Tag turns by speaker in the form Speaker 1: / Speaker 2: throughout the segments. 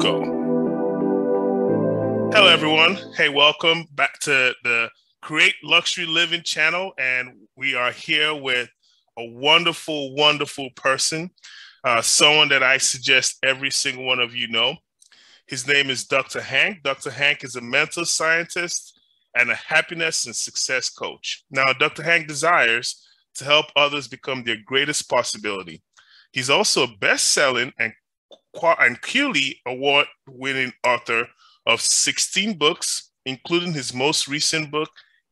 Speaker 1: go. Hello, everyone. Hey, welcome back to the Create Luxury Living channel. And we are here with a wonderful, wonderful person, uh, someone that I suggest every single one of you know. His name is Dr. Hank. Dr. Hank is a mental scientist and a happiness and success coach. Now, Dr. Hank desires to help others become their greatest possibility. He's also a best selling and and Keeley Award winning author of 16 books, including his most recent book,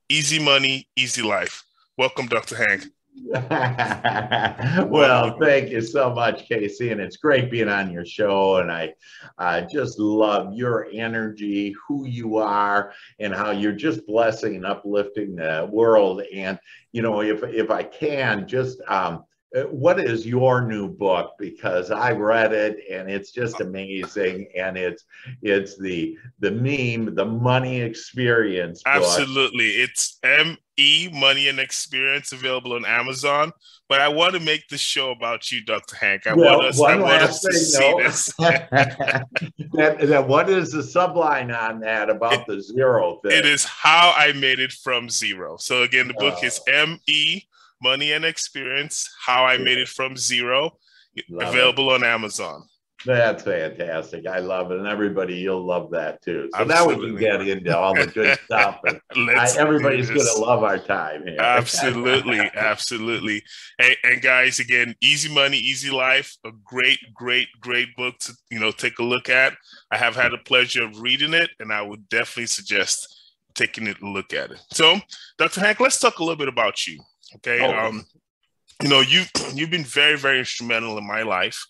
Speaker 1: Easy Money, Easy Life. Welcome, Dr. Hank.
Speaker 2: well, thank you so much, Casey, and it's great being on your show. And I, I just love your energy, who you are, and how you're just blessing and uplifting the world. And you know, if if I can, just um, uh, Uh, what is your new book? Because i read it and it's just amazing and it's it's the the meme the money experience
Speaker 1: book. absolutely. It's me money and experience available on amazon. But i want to make the show about you dr hank. I well, want us, I want us to see this.
Speaker 2: That, that what is the subline on that about it, the zero thing?
Speaker 1: It is how i made it from zero. So again the book oh. is me Money and Experience How I Made It From Zero, love available it. on Amazon.
Speaker 2: That's fantastic. I love it. And everybody, you'll love that too. So Absolutely. now we can get into all the good stuff. And I, everybody's going to love our time here.
Speaker 1: Absolutely. Absolutely. Hey, and guys, again, Easy Money, Easy Life, a great, great, great book to, you know, take a look at. I have had the pleasure of reading it and I would definitely suggest taking a look at it. So, Dr. Hank, let's talk a little bit about you. Okay. Oh. Um, you know, you you've been very, very instrumental in my life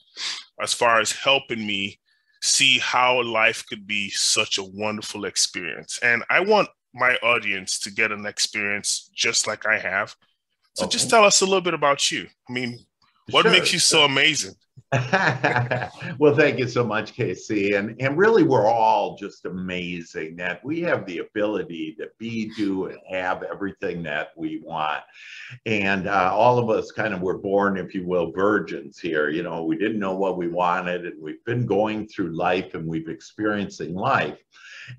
Speaker 1: as far as helping me see how life could be such a wonderful experience. And I want my audience to get an experience just like I have. So okay. just tell us a little bit about you. I mean, what sure. makes you so amazing?
Speaker 2: well, thank you so much, Casey. And, and really, we're all just amazing that we have the ability to be, do, and have everything that we want. And uh, all of us kind of were born, if you will, virgins here. You know, we didn't know what we wanted, and we've been going through life and we've experiencing life.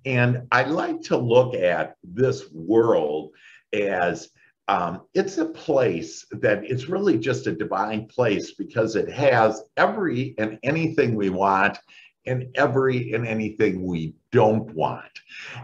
Speaker 2: And I like to look at this world as um, it's a place that it's really just a divine place because it has every and anything we want and every and anything we don't want.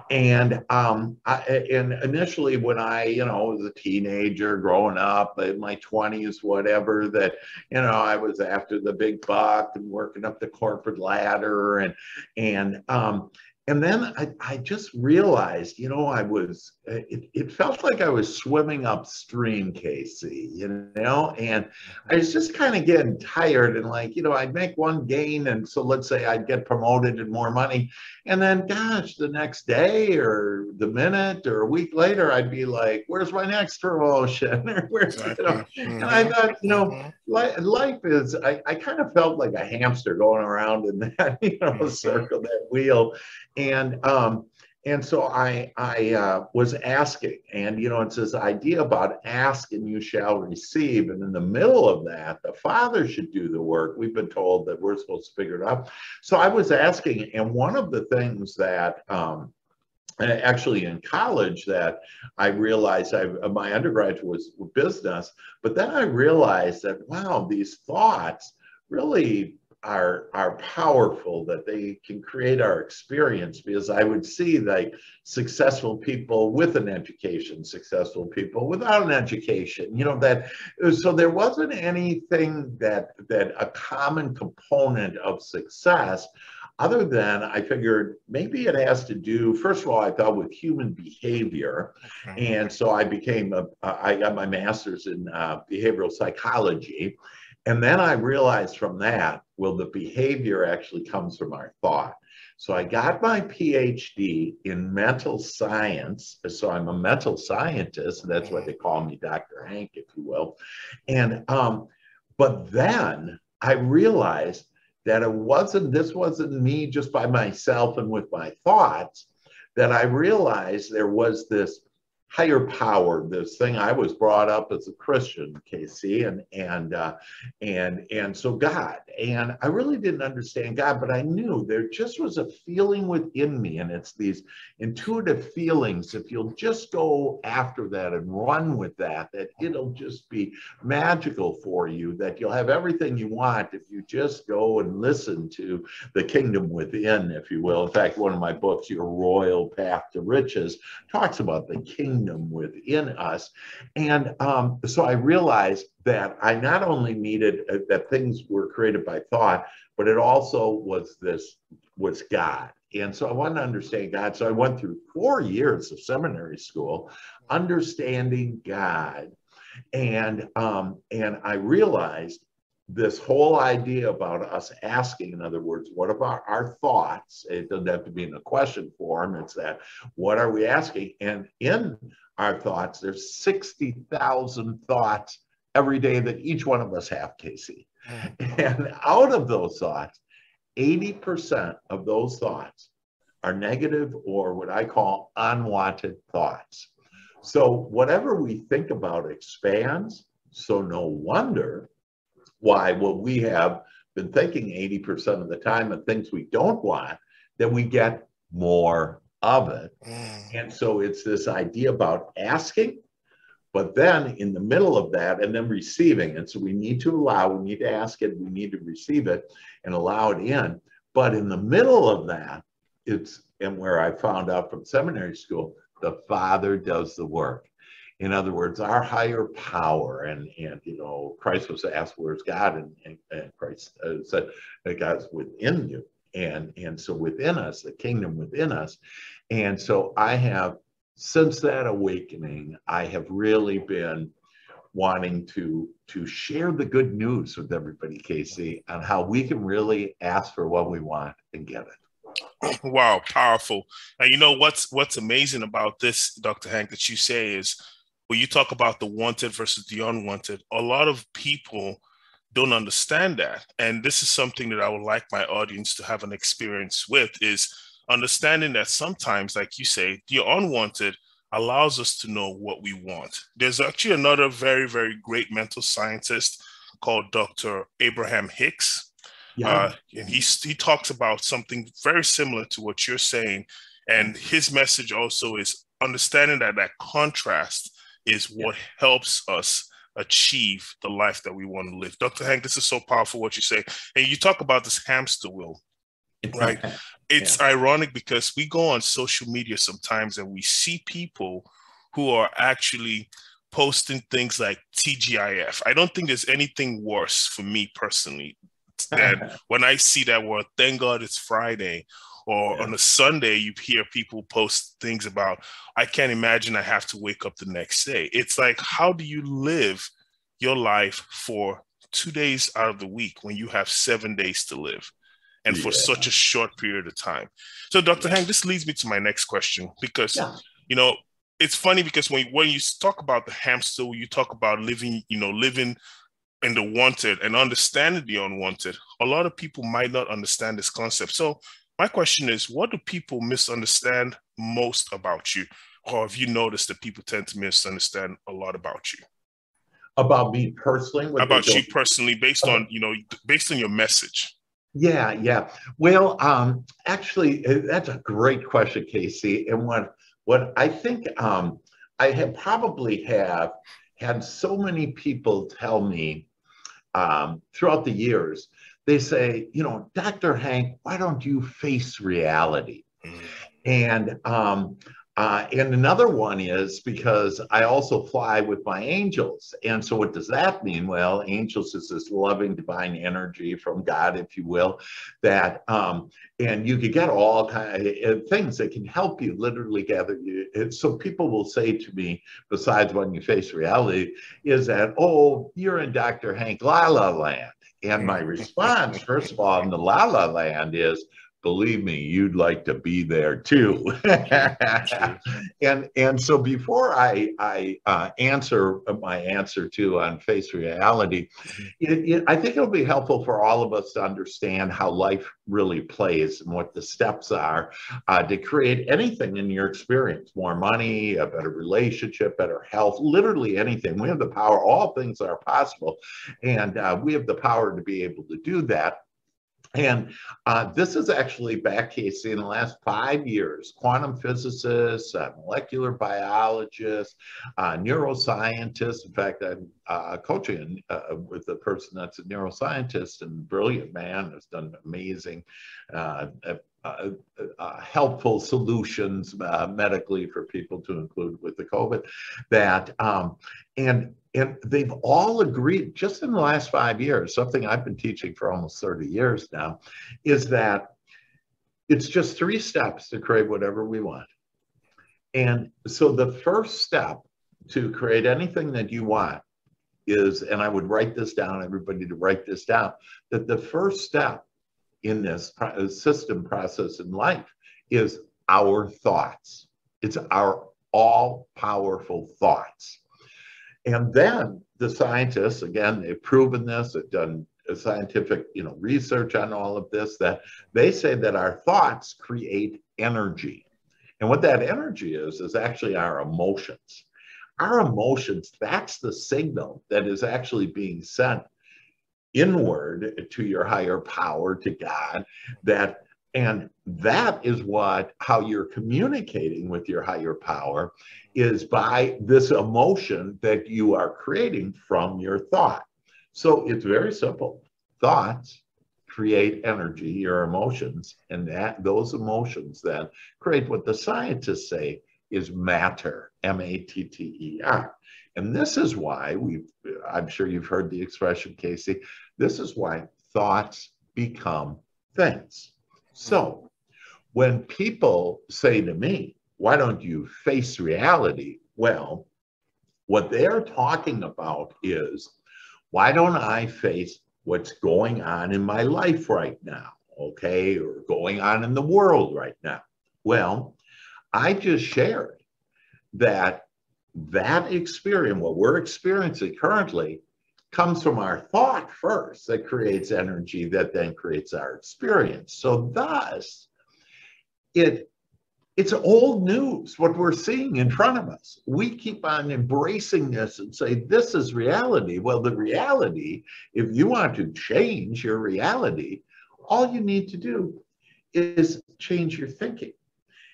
Speaker 2: And um, I, and initially, when I you know was a teenager growing up in my twenties, whatever, that you know I was after the big buck and working up the corporate ladder, and and um, and then I, I just realized, you know, I was, uh, it, it felt like I was swimming upstream, Casey, you know, and I was just kind of getting tired and like, you know, I'd make one gain. And so let's say I'd get promoted and more money. And then, gosh, the next day or the minute or a week later, I'd be like, where's my next promotion? or where's, you know, and I mm-hmm. thought, you know, mm-hmm. li- life is, I, I kind of felt like a hamster going around in that, you know, mm-hmm. circle, that wheel and um, and so I I uh, was asking, and you know, it's this idea about ask and you shall receive, and in the middle of that, the Father should do the work. We've been told that we're supposed to figure it out. So I was asking, and one of the things that um, actually in college that I realized I, my undergraduate was business, but then I realized that wow, these thoughts really are are powerful that they can create our experience because i would see like successful people with an education successful people without an education you know that so there wasn't anything that that a common component of success other than I figured maybe it has to do, first of all, I thought with human behavior. Okay. And so I became, a, I got my master's in uh, behavioral psychology. And then I realized from that, well, the behavior actually comes from our thought. So I got my PhD in mental science. So I'm a mental scientist. That's why they call me Dr. Hank, if you will. And, um, but then I realized that it wasn't, this wasn't me just by myself and with my thoughts, that I realized there was this higher power. This thing i was brought up as a christian casey and and uh, and and so god. And i really didn't understand god but i knew there just was a feeling within me and it's these intuitive feelings. If you'll just go after that and run with that that it'll just be magical for you that you'll have everything you want if you just go and listen to the kingdom within if you will. In fact one of my books your royal path to riches talks about the kingdom kingdom within us. And um, so I realized that I not only needed uh, that things were created by thought, but it also was this was God. And so I wanted to understand God. So I went through four years of seminary school, understanding God. And um, and I realized this whole idea about us asking, in other words, what about our thoughts? It doesn't have to be in a question form. It's that, what are we asking? And in our thoughts, there's 60,000 thoughts every day that each one of us have, Casey. Mm. And out of those thoughts, 80% of those thoughts are negative or what I call unwanted thoughts. So whatever we think about expands. So no wonder why what we have been thinking 80% of the time of things we don't want, that we get more of it. Mm. And so it's this idea about asking, but then in the middle of that, and then receiving. And so we need to allow, we need to ask it, we need to receive it and allow it in. But in the middle of that, it's, and where I found out from seminary school, the Father does the work. In other words, our higher power, and and you know, Christ was asked, "Where's God?" and, and, and Christ uh, said, "God's within you." And and so within us, the kingdom within us, and so I have since that awakening, I have really been wanting to to share the good news with everybody, Casey, on how we can really ask for what we want and get it.
Speaker 1: Wow, powerful. And you know what's what's amazing about this, Dr. Hank, that you say is when you talk about the wanted versus the unwanted, a lot of people don't understand that. And this is something that I would like my audience to have an experience with is understanding that sometimes, like you say, the unwanted allows us to know what we want. There's actually another very, very great mental scientist called Dr. Abraham Hicks. Yeah. Uh, and he, he talks about something very similar to what you're saying. And his message also is understanding that that contrast is what helps us achieve the life that we want to live. Dr. Hank, this is so powerful what you say. And you talk about this hamster wheel, right? it's yeah. ironic because we go on social media sometimes and we see people who are actually posting things like TGIF. I don't think there's anything worse for me personally than when I see that word, thank God it's Friday, or yeah. on a Sunday, you hear people post things about, I can't imagine I have to wake up the next day. It's like, how do you live your life for two days out of the week when you have seven days to live? And yeah. for such a short period of time. So, Dr. Hank, this leads me to my next question because, yeah. you know, it's funny because when, when you talk about the hamster, you talk about living, you know, living in the wanted and understanding the unwanted, a lot of people might not understand this concept. So my question is, what do people misunderstand most about you? Or have you noticed that people tend to misunderstand a lot about you?
Speaker 2: About me personally?
Speaker 1: About you personally, based on, you know, based on your message.
Speaker 2: Yeah, yeah. Well, um, actually, uh, that's a great question, Casey. And what what I think um, I have probably have had so many people tell me um, throughout the years they say, you know, Dr. Hank, why don't you face reality? Mm. And um, uh, and another one is because I also fly with my angels. And so, what does that mean? Well, angels is this loving divine energy from God, if you will, that, um, and you could get all kind of things that can help you literally gather you. So, people will say to me, besides when you face reality, is that, oh, you're in Dr. Hank La La Land. And my response, first of all, in the La La Land is, believe me, you'd like to be there too. and and so before I I uh, answer my answer to on face reality, it, it, I think it'll be helpful for all of us to understand how life really plays and what the steps are uh, to create anything in your experience: more money, a better relationship, better health, literally anything. We have the power. All things are possible, and uh, we have the power to be able to do that and uh, this is actually back, Casey, in the last five years, quantum physicists, uh, molecular biologists, uh, neuroscientists. In fact, I'm uh, coaching uh, with a person that's a neuroscientist and brilliant man, has done amazing uh, helpful solutions medically for people to include with the COVID. That um, and and they've all agreed just in the last five years, something I've been teaching for almost 30 years now, is that it's just three steps to create whatever we want. And so the first step to create anything that you want is, and I would write this down, everybody to write this down, that the first step in this uh, system process in life is our thoughts. It's our all powerful thoughts. And then the scientists, again, they've proven this, they've done scientific you know, research on all of this, that they say that our thoughts create energy. And what that energy is, is actually our emotions. Our emotions, that's the signal that is actually being sent inward to your higher power, to God, that and that is what how you're communicating with your higher power is by this emotion that you are creating from your thought. So it's very simple. Thoughts create energy, your emotions, and that those emotions then create what the scientists say is matter, M-A-T-T-E-R. And this is why we I'm sure you've heard the expression, Casey. This is why thoughts become things. So when people say to me, why don't you face reality? Well, what they're talking about is why don't I face what's going on in my life right now? Okay, or going on in the world right now. Well, I just shared that that experience, what we're experiencing currently, comes from our thought first that creates energy that then creates our experience. So thus, it it's old news what we're seeing in front of us. We keep on embracing this and say this is reality. Well, the reality, if you want to change your reality, all you need to do is change your thinking.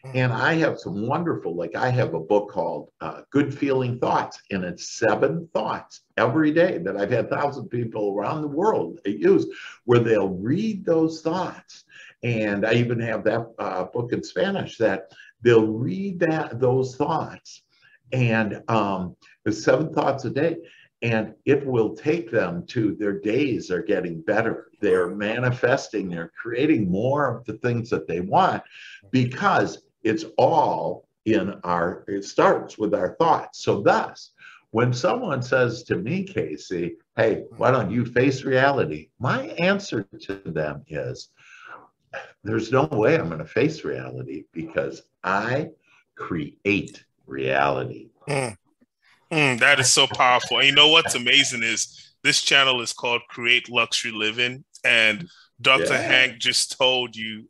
Speaker 2: And I have some wonderful, like I have a book called uh, Good Feeling Thoughts, and it's seven thoughts every day that I've had thousand people around the world use, where they'll read those thoughts. And I even have that uh, book in Spanish that they'll read that those thoughts, and um, seven thoughts a day, and it will take them to their days are getting better. They're manifesting, they're creating more of the things that they want because it's all in our, it starts with our thoughts. So, thus, when someone says to me, Casey, hey, why don't you face reality? My answer to them is, there's no way I'm going to face reality because I create reality.
Speaker 1: Mm. Mm, that is so powerful. And you know what's amazing is this channel is called Create Luxury Living. And Dr. Yeah. Hank just told you,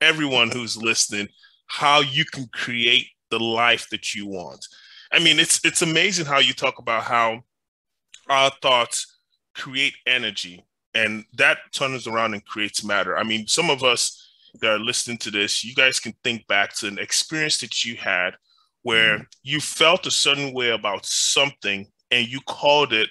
Speaker 1: everyone who's listening, how you can create the life that you want. I mean, it's it's amazing how you talk about how our thoughts create energy and that turns around and creates matter. I mean, some of us that are listening to this, you guys can think back to an experience that you had where mm-hmm. you felt a certain way about something and you called it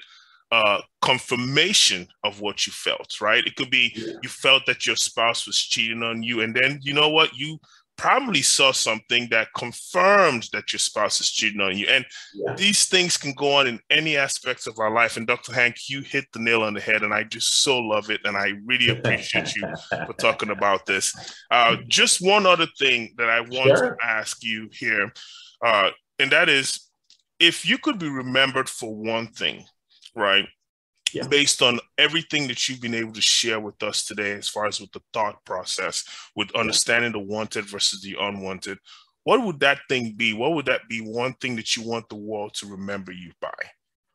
Speaker 1: uh, confirmation of what you felt, right? It could be yeah. you felt that your spouse was cheating on you, and then you know what? You probably saw something that confirmed that your spouse is cheating on you. And yeah. these things can go on in any aspects of our life. And Dr. Hank, you hit the nail on the head, and I just so love it. And I really appreciate you for talking about this. Uh, just one other thing that I want sure. to ask you here, uh, and that is if you could be remembered for one thing, right? Yeah. based on everything that you've been able to share with us today, as far as with the thought process, with understanding the wanted versus the unwanted, what would that thing be? What would that be one thing that you want the world to remember you by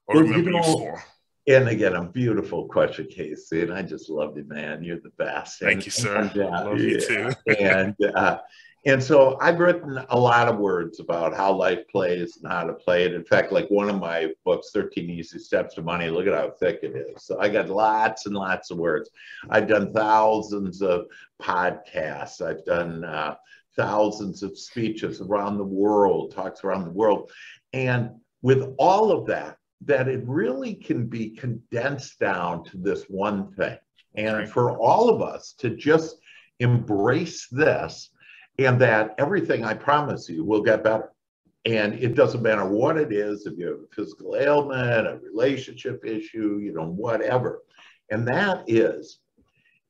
Speaker 1: or well, remember you, know, you, for?
Speaker 2: And again, a beautiful question, Casey. And I just love you, man. You're the best.
Speaker 1: Thank
Speaker 2: and,
Speaker 1: you, sir. And, uh, love you too.
Speaker 2: and uh, and so I've written a lot of words about how life plays and how to play it. In fact, like one of my books, 13 Easy Steps to Money, look at how thick it is. So I got lots and lots of words. I've done thousands of podcasts. I've done uh, thousands of speeches around the world, talks around the world. And with all of that, that it really can be condensed down to this one thing. And for all of us to just embrace this and that everything I promise you will get better. And it doesn't matter what it is, if you have a physical ailment, a relationship issue, you know, whatever. And that is,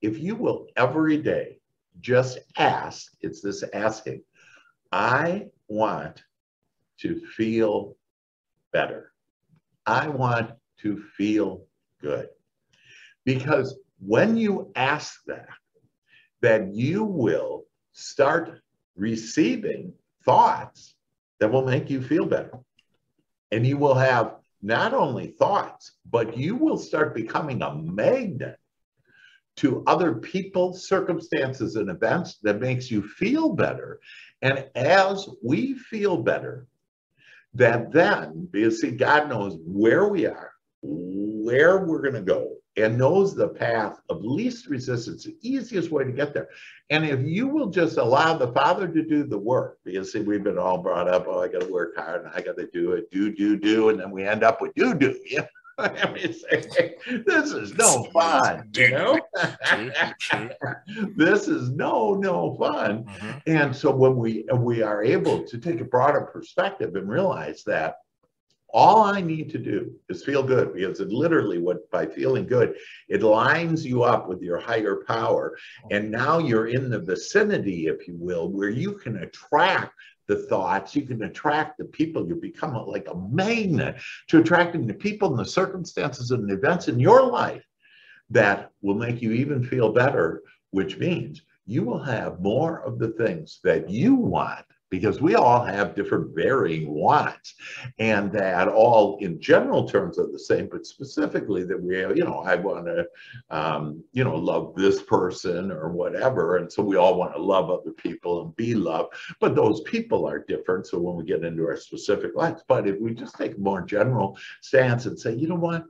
Speaker 2: if you will every day just ask, it's this asking, I want to feel better. I want to feel good. Because when you ask that, that you will start receiving thoughts that will make you feel better. And you will have not only thoughts, but you will start becoming a magnet to other people, circumstances, and events that makes you feel better. And as we feel better, that then, because see, God knows where we are, where we're going to go, and knows the path of least resistance, the easiest way to get there. And if you will just allow the Father to do the work, because see, we've been all brought up, oh, I got to work hard and I got to do it, do, do, do, and then we end up with do, do. Yeah. I mean, say, this is no fun, you know? this is no, no fun. Mm-hmm. And so when we we are able to take a broader perspective and realize that all I need to do is feel good because it literally what by feeling good, it lines you up with your higher power. And now you're in the vicinity, if you will, where you can attract the thoughts, you can attract the people. You become like a magnet to attracting the people and the circumstances and the events in your life that will make you even feel better, which means you will have more of the things that you want because we all have different varying wants and that all in general terms are the same but specifically that we you know i want to um, you know love this person or whatever and so we all want to love other people and be loved but those people are different so when we get into our specific lives. But if we just take a more general stance and say you know what?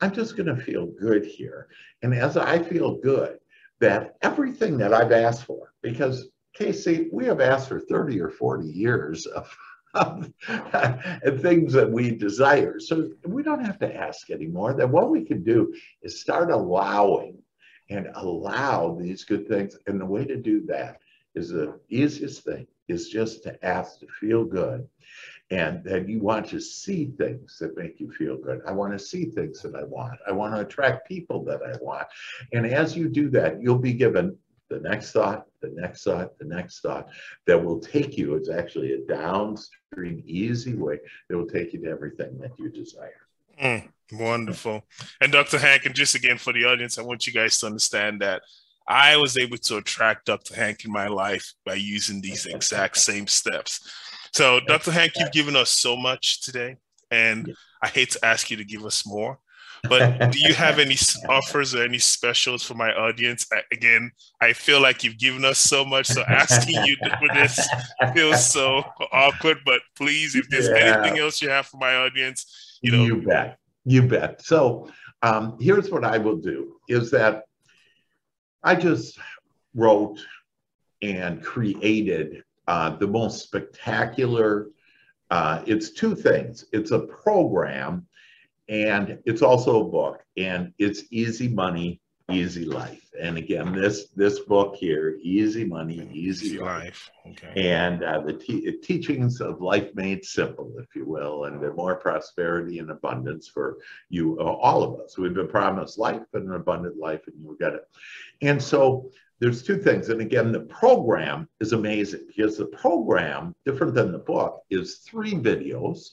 Speaker 2: I'm just going to feel good here and as i feel good that everything that i've asked for because Casey, we have asked for 30 or 40 years of, of things that we desire. So we don't have to ask anymore. That what we can do is start allowing and allow these good things. And the way to do that is the easiest thing is just to ask to feel good and that you want to see things that make you feel good. I want to see things that I want. I want to attract people that I want. And as you do that, you'll be given the next thought, the next thought, the next thought that will take you. It's actually a downstream, easy way that will take you to everything that you desire.
Speaker 1: Mm, wonderful. And Dr. Hank, and just again for the audience, I want you guys to understand that I was able to attract Dr. Hank in my life by using these exact same steps. So, Dr. Hank, you've given us so much today, and I hate to ask you to give us more, but do you have any offers or any specials for my audience? I, again, I feel like you've given us so much, so asking you for this feels so awkward. But please, if there's yeah. anything else you have for my audience, you know,
Speaker 2: you bet, you bet. So um, here's what I will do: is that I just wrote and created uh, the most spectacular. Uh, it's two things. It's a program and it's also a book and it's easy money easy life. And again this this book here easy money easy, easy life, okay. and uh, the te- teachings of life made simple if you will and the more prosperity and abundance for you uh, all of us. We've been promised life and an abundant life and you'll get it. And so there's two things. And again the program is amazing because the program different than the book is three videos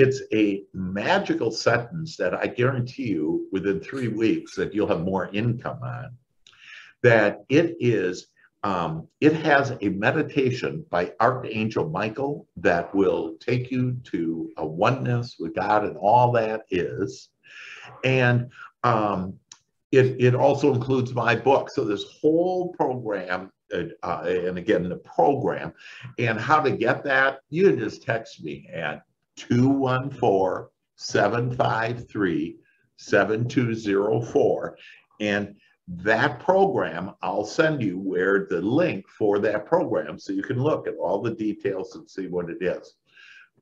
Speaker 2: it's a magical sentence that I guarantee you within three weeks that you'll have more income on. That it is, um, it has a meditation by Archangel Michael that will take you to a oneness with God and all that is. And um, it, it also includes my book. So this whole program, uh, uh, and again, the program and how to get that, you can just text me at 214 753 7204. And that program, I'll send you where the link for that program so you can look at all the details and see what it is.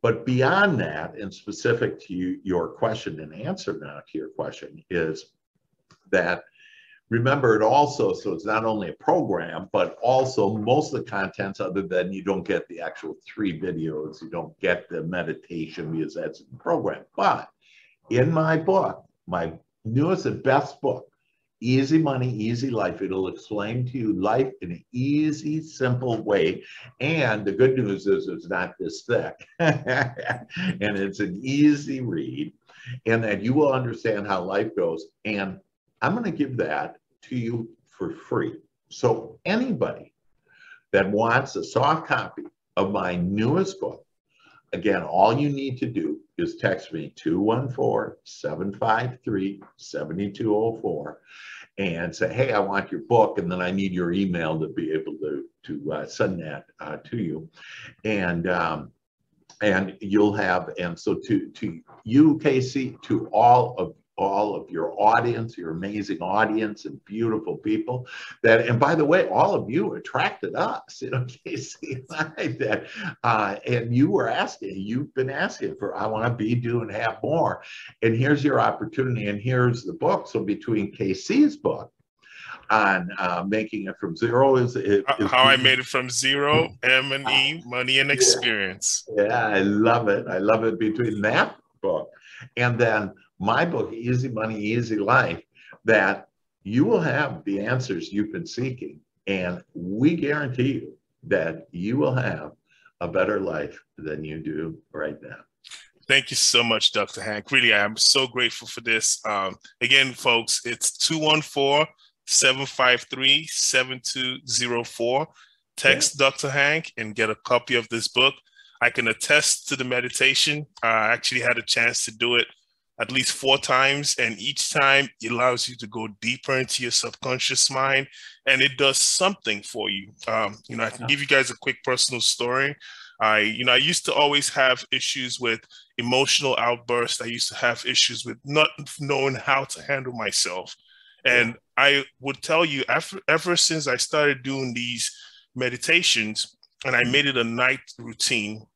Speaker 2: But beyond that, and specific to you, your question and answer now to your question, is that remember it also so it's not only a program but also most of the contents other than you don't get the actual three videos you don't get the meditation because that's in the program. But in my book my newest and best book easy money easy life it'll explain to you life in an easy simple way. And the good news is it's not this thick. And it's an easy read and that you will understand how life goes. And I'm going to give that to you for free. So anybody that wants a soft copy of my newest book, again, all you need to do is text me 214-753-7204 and say, hey, I want your book. And then I need your email to be able to, to uh, send that uh, to you. And um, and you'll have, and so to, to you, Casey, to all of all of your audience, your amazing audience and beautiful people that, and by the way, all of you attracted us, you know, Casey and that, uh, and you were asking, you've been asking for, I want to be, do, and have more. And here's your opportunity. And here's the book. So between Casey's book on uh, making it from zero is, is
Speaker 1: how I made it from zero M and E money and experience.
Speaker 2: Yeah, yeah, I love it. I love it between that book and then my book, Easy Money, Easy Life, that you will have the answers you've been seeking. And we guarantee you that you will have a better life than you do right now.
Speaker 1: Thank you so much, Dr. Hank. Really, I am so grateful for this. Um, again, folks, it's 214 753 7204. Text yeah. Dr. Hank and get a copy of this book. I can attest to the meditation. I actually had a chance to do it at least four times, and each time it allows you to go deeper into your subconscious mind, and it does something for you. Um, you know, I can give you guys a quick personal story. I, you know, I used to always have issues with emotional outbursts. I used to have issues with not knowing how to handle myself, and I would tell you, ever, ever since I started doing these meditations, and I made it a night routine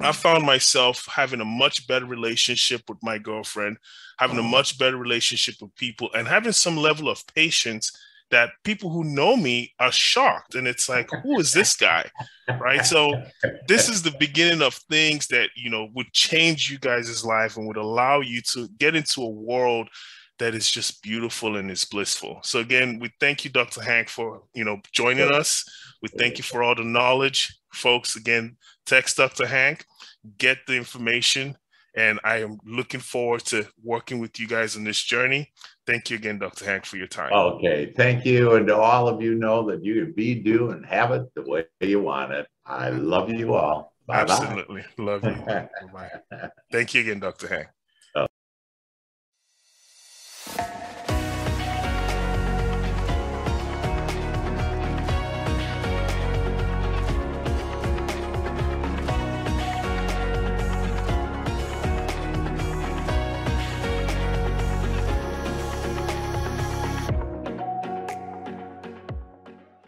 Speaker 1: I found myself having a much better relationship with my girlfriend, having a oh. much better relationship with people, and having some level of patience that people who know me are shocked. And it's like, who is this guy? Right. So, this is the beginning of things that, you know, would change you guys' life and would allow you to get into a world that is just beautiful and is blissful. So again, we thank you, Dr. Hank, for you know joining us. We thank you for all the knowledge, folks. Again, text Dr. Hank, get the information, and I am looking forward to working with you guys on this journey. Thank you again, Dr. Hank, for your time.
Speaker 2: Okay, thank you, and to all of you know that you can be, do, and have it the way you want it. I love you all.
Speaker 1: Bye-bye. Absolutely, love you. Thank you again, Dr. Hank.